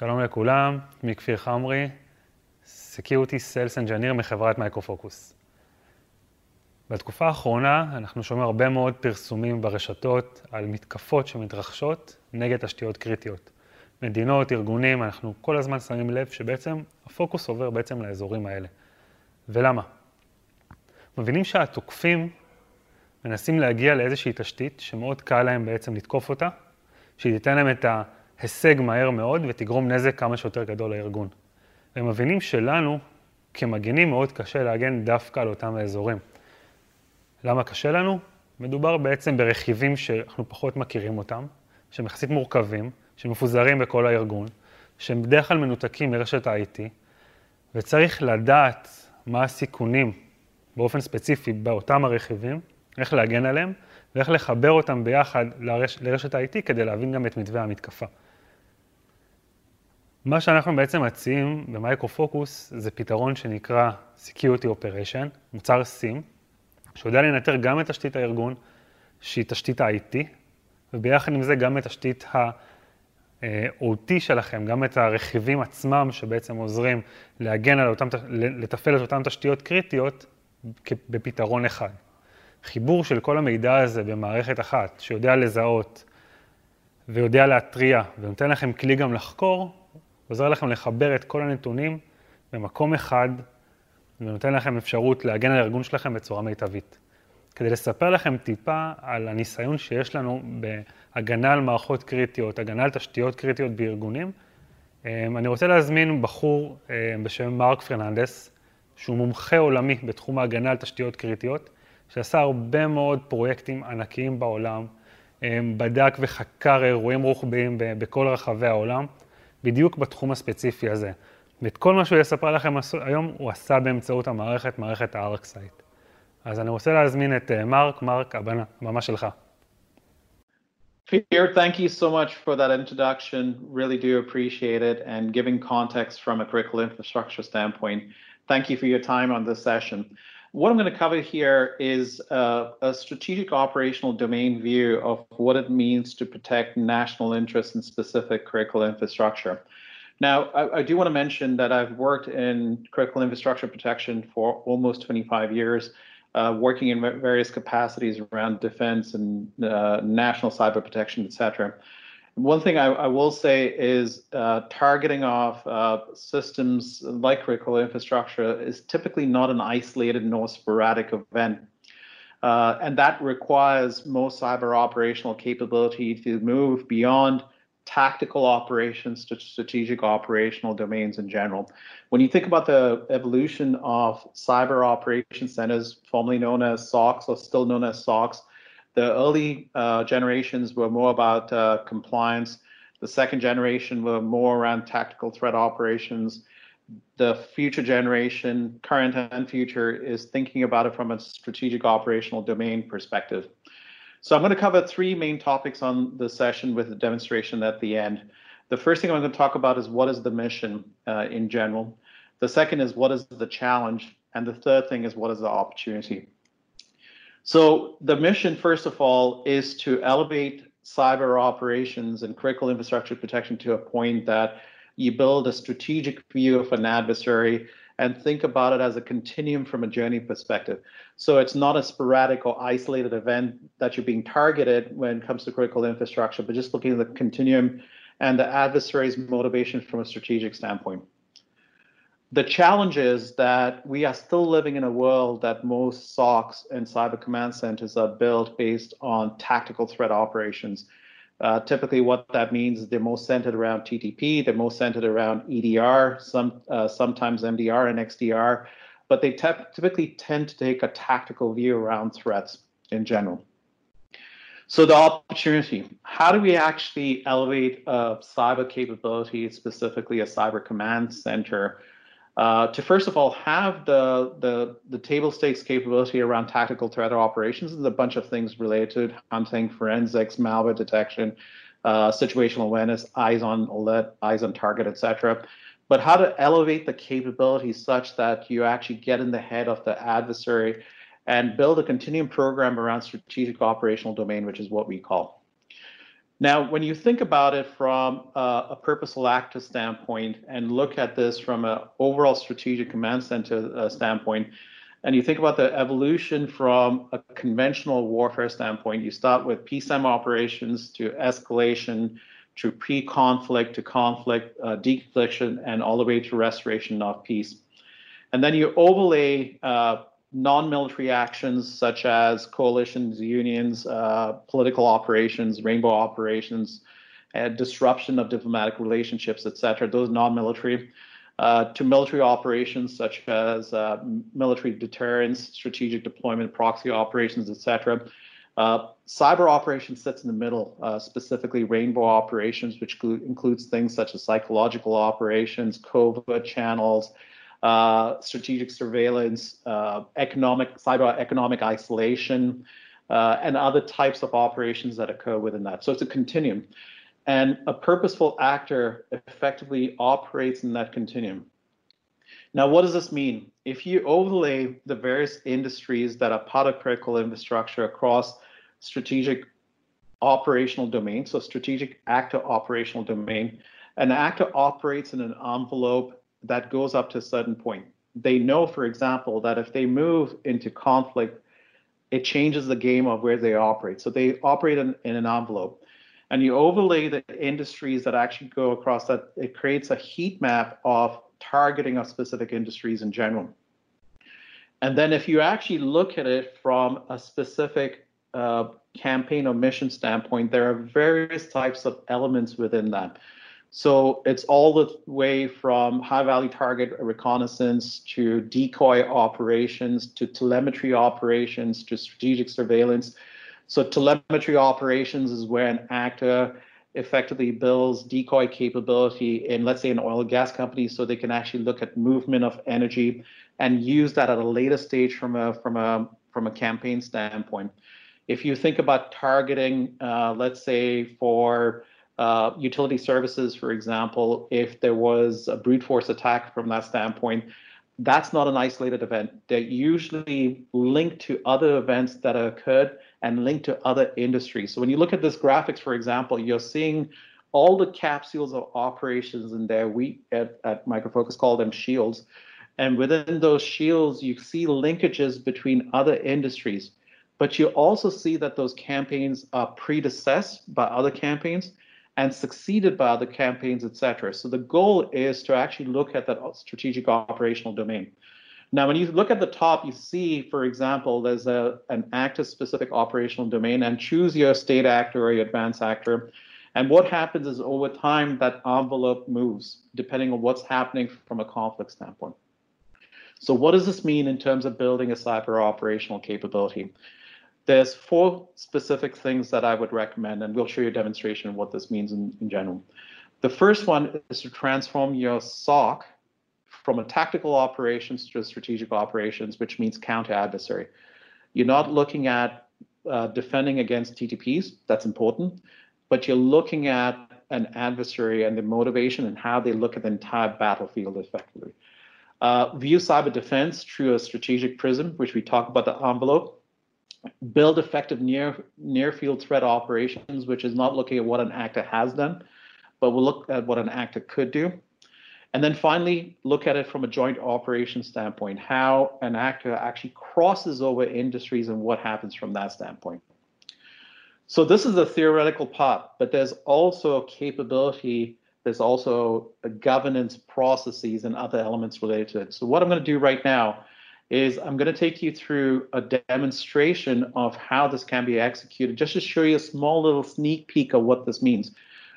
שלום לכולם, שמי כפיר חמרי, Security Sales Engineer מחברת מייקרופוקוס. בתקופה האחרונה אנחנו שומעים הרבה מאוד פרסומים ברשתות על מתקפות שמתרחשות נגד תשתיות קריטיות. מדינות, ארגונים, אנחנו כל הזמן שמים לב שבעצם הפוקוס עובר בעצם לאזורים האלה. ולמה? מבינים שהתוקפים מנסים להגיע לאיזושהי תשתית שמאוד קל להם בעצם לתקוף אותה, שהיא תיתן להם את ההישג מהר מאוד ותגרום נזק כמה שיותר גדול לארגון. והם מבינים שלנו, כמגנים, מאוד קשה להגן דווקא על אותם האזורים. למה קשה לנו? מדובר בעצם ברכיבים שאנחנו פחות מכירים אותם, שהם יחסית מורכבים, שמפוזרים בכל הארגון, שהם בדרך כלל מנותקים מרשת ה-IT, וצריך לדעת מה הסיכונים באופן ספציפי באותם הרכיבים, איך להגן עליהם, ואיך לחבר אותם ביחד לרש, לרשת ה-IT כדי להבין גם את מתווה המתקפה. מה שאנחנו בעצם מציעים במייקרו פוקוס זה פתרון שנקרא Security Operation, מוצר SIM, שיודע לנטר גם את תשתית הארגון, שהיא תשתית ה-IT, וביחד עם זה גם את תשתית ה-OT שלכם, גם את הרכיבים עצמם שבעצם עוזרים להגן על אותם, לתפעל את אותן תשתיות קריטיות בפתרון אחד. חיבור של כל המידע הזה במערכת אחת, שיודע לזהות ויודע להתריע, ונותן לכם כלי גם לחקור, עוזר לכם לחבר את כל הנתונים במקום אחד, ונותן לכם אפשרות להגן על הארגון שלכם בצורה מיטבית. כדי לספר לכם טיפה על הניסיון שיש לנו בהגנה על מערכות קריטיות, הגנה על תשתיות קריטיות בארגונים, אמ, אני רוצה להזמין בחור אמ, בשם מרק פרננדס, שהוא מומחה עולמי בתחום ההגנה על תשתיות קריטיות, שעשה הרבה מאוד פרויקטים ענקיים בעולם, אמ, בדק וחקר אירועים רוחביים בכל רחבי העולם, בדיוק בתחום הספציפי הזה. ואת כל מה שהוא יספר לכם היום, הוא עשה באמצעות המערכת, מערכת הארקסייט. אז אני רוצה להזמין את מרק, מרק, הבמה שלך. Peter, thank you so much for that introduction. Really do appreciate it and giving context from a critical infrastructure standpoint. Thank you for your time on this session. What I'm going to cover here is uh, a strategic operational domain view of what it means to protect national interests in specific critical infrastructure. Now, I, I, do want to mention that I've worked in critical infrastructure protection for almost 25 years, uh, working in various capacities around defense and uh, national cyber protection, et cetera. One thing I, I will say is uh, targeting off uh, systems like critical infrastructure is typically not an isolated nor sporadic event. Uh, and that requires most cyber operational capability to move beyond tactical operations to strategic operational domains in general. When you think about the evolution of cyber operations centers, formerly known as SOCs or still known as SOCs, the early uh, generations were more about uh, compliance. The second generation were more around tactical threat operations. The future generation, current and future, is thinking about it from a strategic operational domain perspective. So I'm going to cover three main topics on the session with a demonstration at the end. The first thing I'm going to talk about is what is the mission uh, in general. The second is what is the challenge. And the third thing is what is the opportunity. So the mission, first of all, is to elevate cyber operations and critical infrastructure protection to a point that you build a strategic view of an adversary and think about it as a continuum from a journey perspective. So it's not a sporadic or isolated event that you're being targeted when it comes to critical infrastructure, but just looking at the continuum and the adversary's motivation from a strategic standpoint the challenge is that we are still living in a world that most SOCs and cyber command centers are built based on tactical threat operations. Uh, typically, what that means is they're most centered around TTP, they're most centered around EDR, some uh, sometimes MDR and XDR, but they typically tend to take a tactical view around threats in general. So the opportunity, how do we actually elevate a cyber capability, specifically a cyber command center, uh, to first of all have the, the the table stakes capability around tactical threat operations. There's a bunch of things related to hunting, forensics, malware detection, uh, situational awareness, eyes on alert, eyes on target, etc. But how to elevate the capabilities such that you actually get in the head of the adversary and build a continuum program around strategic operational domain, which is what we call. Now, when you think about it from uh, a purposeful actor standpoint and look at this from an overall strategic command center uh, standpoint, and you think about the evolution from a conventional warfare standpoint, you start with PSAM operations to escalation to pre-conflict to conflict, uh, deconfliction, and all the way to restoration of peace. And then you overlay uh, non-military actions such as coalitions, unions, uh, political operations, rainbow operations, disruption of diplomatic relationships, etc. Those non-military. Uh, to military operations such as uh, military deterrence, strategic deployment, proxy operations, etc. Uh, cyber operations sits in the middle, uh, specifically rainbow operations, which includes things such as psychological operations, covert channels, uh, strategic surveillance, uh, economic cyber economic isolation, and other types of operations that occur within that. So it's a continuum. And a purposeful actor effectively operates in that continuum. Now, what does this mean? If you overlay the various industries that are part of critical infrastructure across strategic operational domain, so strategic actor operational domain, an actor operates in an envelope that goes up to a certain point. They know, for example, that if they move into conflict, it changes the game of where they operate. So they operate in, in an envelope and you overlay the industries that actually go across that, it creates a heat map of targeting of specific industries in general. And then if you actually look at it from a specific uh, campaign or mission standpoint, there are various types of elements within that. So it's all the way from high value target reconnaissance to decoy operations to telemetry operations to strategic surveillance so telemetry operations is where an actor effectively builds decoy capability in, let's say, an oil and gas company, so they can actually look at movement of energy and use that at a later stage from a from a from a campaign standpoint. If you think about targeting, uh, let's say for uh, utility services, for example, if there was a brute force attack from that standpoint, that's not an isolated event. They're usually linked to other events that occurred and linked to other industries. So when you look at this graphics, for example, you're seeing all the capsules of operations in there. We at, at Micro Focus call them shields. And within those shields, you see linkages between other industries. But you also see that those campaigns are predecessed by other campaigns and succeeded by other campaigns, etc. So the goal is to actually look at that strategic operational domain. Now, when you look at the top, you see, for example, there's a, an actor-specific operational domain and choose your state actor or your advanced actor. And what happens is over time, that envelope moves depending on what's happening from a conflict standpoint. So what does this mean in terms of building a cyber operational capability? There's four specific things that I would recommend, and we'll show you a demonstration of what this means in, in general. The first one is to transform your SOC from a tactical operations to a strategic operations, which means counter adversary. You're not looking at uh, defending against TTPs, that's important, but you're looking at an adversary and the motivation and how they look at the entire battlefield effectively. Uh, view cyber defense through a strategic prism, which we talk about the envelope. Build effective near near field threat operations, which is not looking at what an actor has done, but we'll look at what an actor could do. And then finally, look at it from a joint operation standpoint, how an actor actually crosses over industries and what happens from that standpoint. So this is a theoretical part, but there's also a capability, there's also governance processes and other elements related to it. So what I'm going to do right now is I'm going to take you through a demonstration of how this can be executed, just to show you a small little sneak peek of what this means.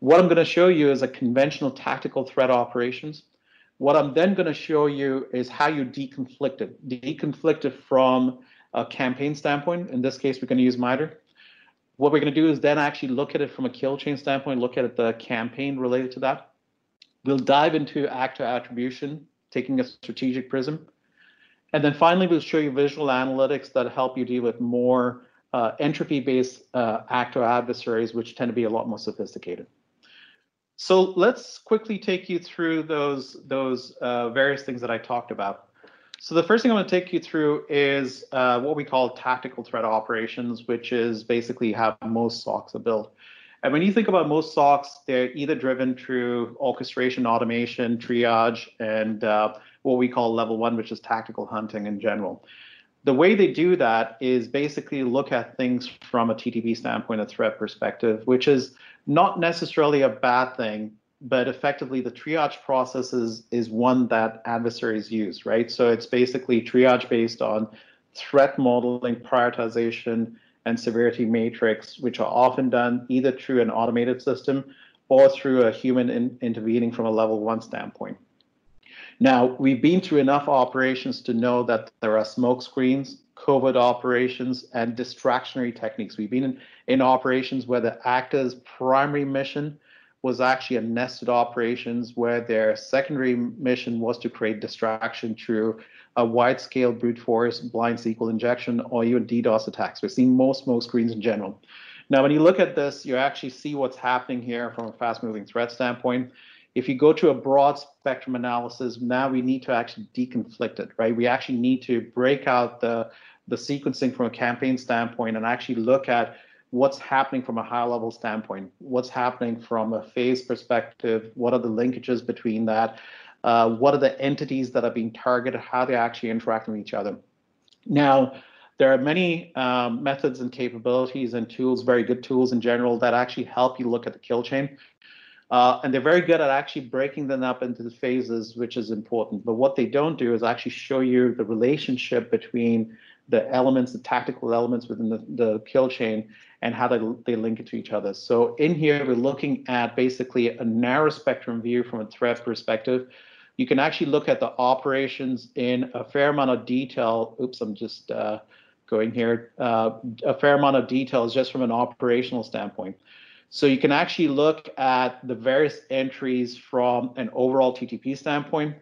What I'm going to show you is a conventional tactical threat operations. What I'm then going to show you is how you deconflict it. Deconflict it from a campaign standpoint. In this case, we're going to use MITRE. What we're going to do is then actually look at it from a kill chain standpoint, look at the campaign related to that. We'll dive into actor attribution, taking a strategic prism. And then finally, we'll show you visual analytics that help you deal with more uh, entropy-based uh, actor adversaries, which tend to be a lot more sophisticated. So let's quickly take you through those those uh, various things that I talked about. So the first thing I'm going to take you through is uh, what we call tactical threat operations, which is basically how most SOCs are built. And when you think about most SOCs, they're either driven through orchestration, automation, triage, and uh, what we call level one, which is tactical hunting in general. The way they do that is basically look at things from a TTP standpoint, a threat perspective, which is not necessarily a bad thing, but effectively the triage process is, is one that adversaries use, right? So it's basically triage based on threat modeling, prioritization, and severity matrix, which are often done either through an automated system or through a human in, intervening from a level one standpoint. Now, we've been through enough operations to know that there are smoke screens, covert operations, and distractionary techniques. We've been in, in operations where the actor's primary mission was actually a nested operations where their secondary mission was to create distraction through a wide scale brute force blind SQL injection or even DDoS attacks. We're seeing most smoke screens in general. Now, when you look at this, you actually see what's happening here from a fast moving threat standpoint. If you go to a broad spectrum analysis, now we need to actually deconflict it, right? We actually need to break out the, the sequencing from a campaign standpoint and actually look at what's happening from a high level standpoint, what's happening from a phase perspective, what are the linkages between that, uh, what are the entities that are being targeted, how they actually interact with each other. Now, there are many um, methods and capabilities and tools, very good tools in general, that actually help you look at the kill chain. Uh, and they're very good at actually breaking them up into the phases, which is important. But what they don't do is actually show you the relationship between the elements, the tactical elements within the, the kill chain, and how they, they link it to each other. So in here, we're looking at basically a narrow spectrum view from a threat perspective. You can actually look at the operations in a fair amount of detail. Oops, I'm just uh, going here. Uh, a fair amount of details just from an operational standpoint. So you can actually look at the various entries from an overall TTP standpoint.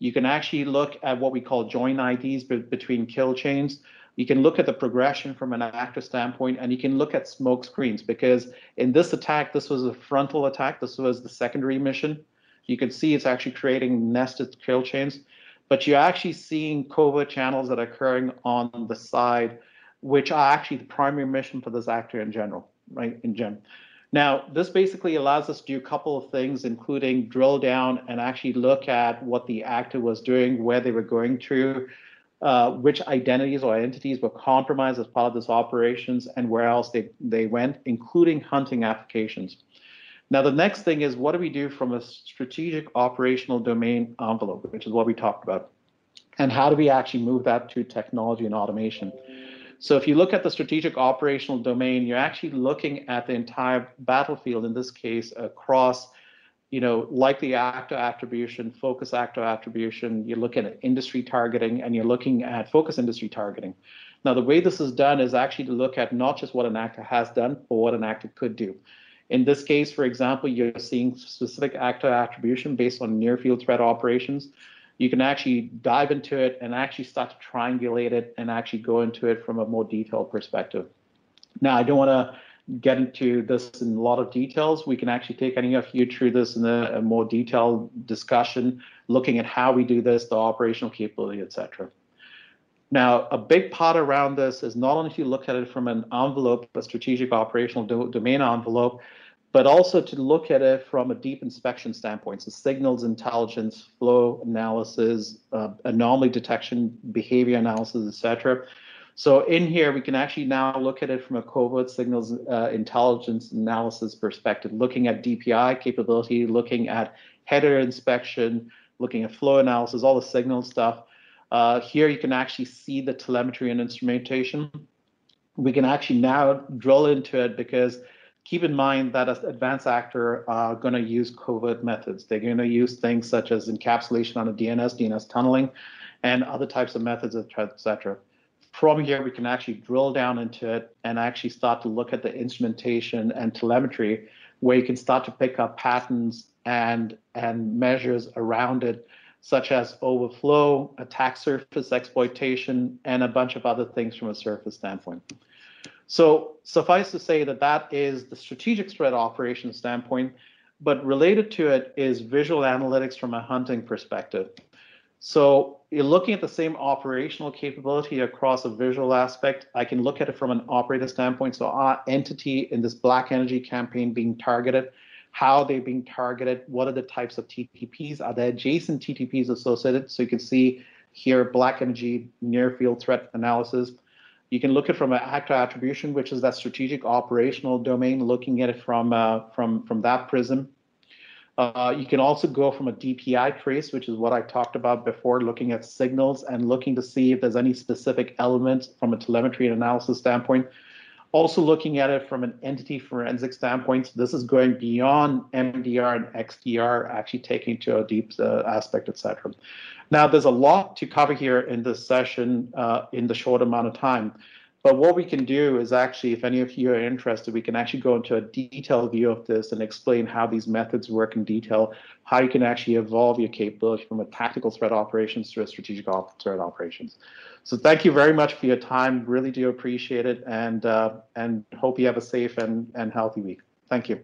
You can actually look at what we call join IDs between kill chains. You can look at the progression from an actor standpoint, and you can look at smoke screens because in this attack, this was a frontal attack. This was the secondary mission. You can see it's actually creating nested kill chains, but you're actually seeing covert channels that are occurring on the side, which are actually the primary mission for this actor in general, right? In general. Now, this basically allows us to do a couple of things, including drill down and actually look at what the actor was doing, where they were going to, uh, which identities or entities were compromised as part of this operations, and where else they, they went, including hunting applications. Now, the next thing is what do we do from a strategic operational domain envelope, which is what we talked about, and how do we actually move that to technology and automation? So if you look at the strategic operational domain, you're actually looking at the entire battlefield, in this case, across, you know, likely actor attribution, focus actor attribution, you're looking at industry targeting, and you're looking at focus industry targeting. Now, the way this is done is actually to look at not just what an actor has done, but what an actor could do. In this case, for example, you're seeing specific actor attribution based on near field threat operations you can actually dive into it and actually start to triangulate it and actually go into it from a more detailed perspective. Now, I don't want to get into this in a lot of details. We can actually take any of you through this in a, a more detailed discussion, looking at how we do this, the operational capability, etc. Now, a big part around this is not only if you look at it from an envelope, a strategic operational do domain envelope, but also to look at it from a deep inspection standpoint. So signals intelligence, flow analysis, uh, anomaly detection, behavior analysis, etc. So in here, we can actually now look at it from a covert signals uh, intelligence analysis perspective, looking at DPI capability, looking at header inspection, looking at flow analysis, all the signal stuff. Uh, here you can actually see the telemetry and instrumentation. We can actually now drill into it because keep in mind that as advanced actor uh, are going to use covert methods. They're going to use things such as encapsulation on a DNS, DNS tunneling, and other types of methods, etc. From here, we can actually drill down into it and actually start to look at the instrumentation and telemetry, where you can start to pick up patterns and and measures around it, such as overflow, attack surface exploitation, and a bunch of other things from a surface standpoint. So suffice to say that that is the strategic threat operations standpoint, but related to it is visual analytics from a hunting perspective. So you're looking at the same operational capability across a visual aspect. I can look at it from an operator standpoint. So our entity in this Black Energy campaign being targeted, how they're being targeted, what are the types of TTPs, are there adjacent TTPs associated? So you can see here Black Energy near field threat analysis. You can look at from an actor attribution, which is that strategic operational domain, looking at it from uh, from from that prism. Uh, you can also go from a DPI trace, which is what I talked about before, looking at signals and looking to see if there's any specific elements from a telemetry and analysis standpoint. Also looking at it from an entity forensic standpoint, so this is going beyond MDR and XDR, actually taking to a deep uh, aspect, etc. Now, there's a lot to cover here in this session uh, in the short amount of time. But what we can do is actually, if any of you are interested, we can actually go into a detailed view of this and explain how these methods work in detail, how you can actually evolve your capability from a tactical threat operations to a strategic threat operations. So thank you very much for your time. Really do appreciate it, and uh, and hope you have a safe and, and healthy week. Thank you.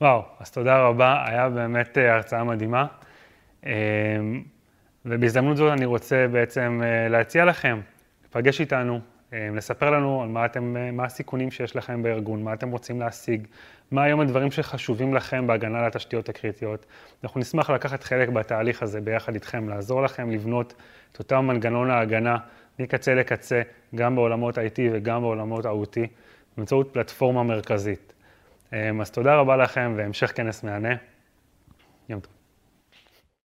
וואו, אז תודה רבה, היה באמת הרצאה מדהימה. ובהזדמנות זאת אני רוצה בעצם להציע לכם, לפגש איתנו, אה, לספר לנו על מה, אתם, אה, מה הסיכונים שיש לכם בארגון, מה אתם רוצים להשיג, מה היום הדברים שחשובים לכם בהגנה על התשתיות הקריטיות. אנחנו נשמח לקחת חלק בתהליך הזה ביחד איתכם, לעזור לכם לבנות את אותם מנגנון ההגנה מקצה לקצה, גם בעולמות IT וגם בעולמות OT, באמצעות פלטפורמה מרכזית. אה, אז תודה רבה לכם והמשך כנס מהנה. יום טוב.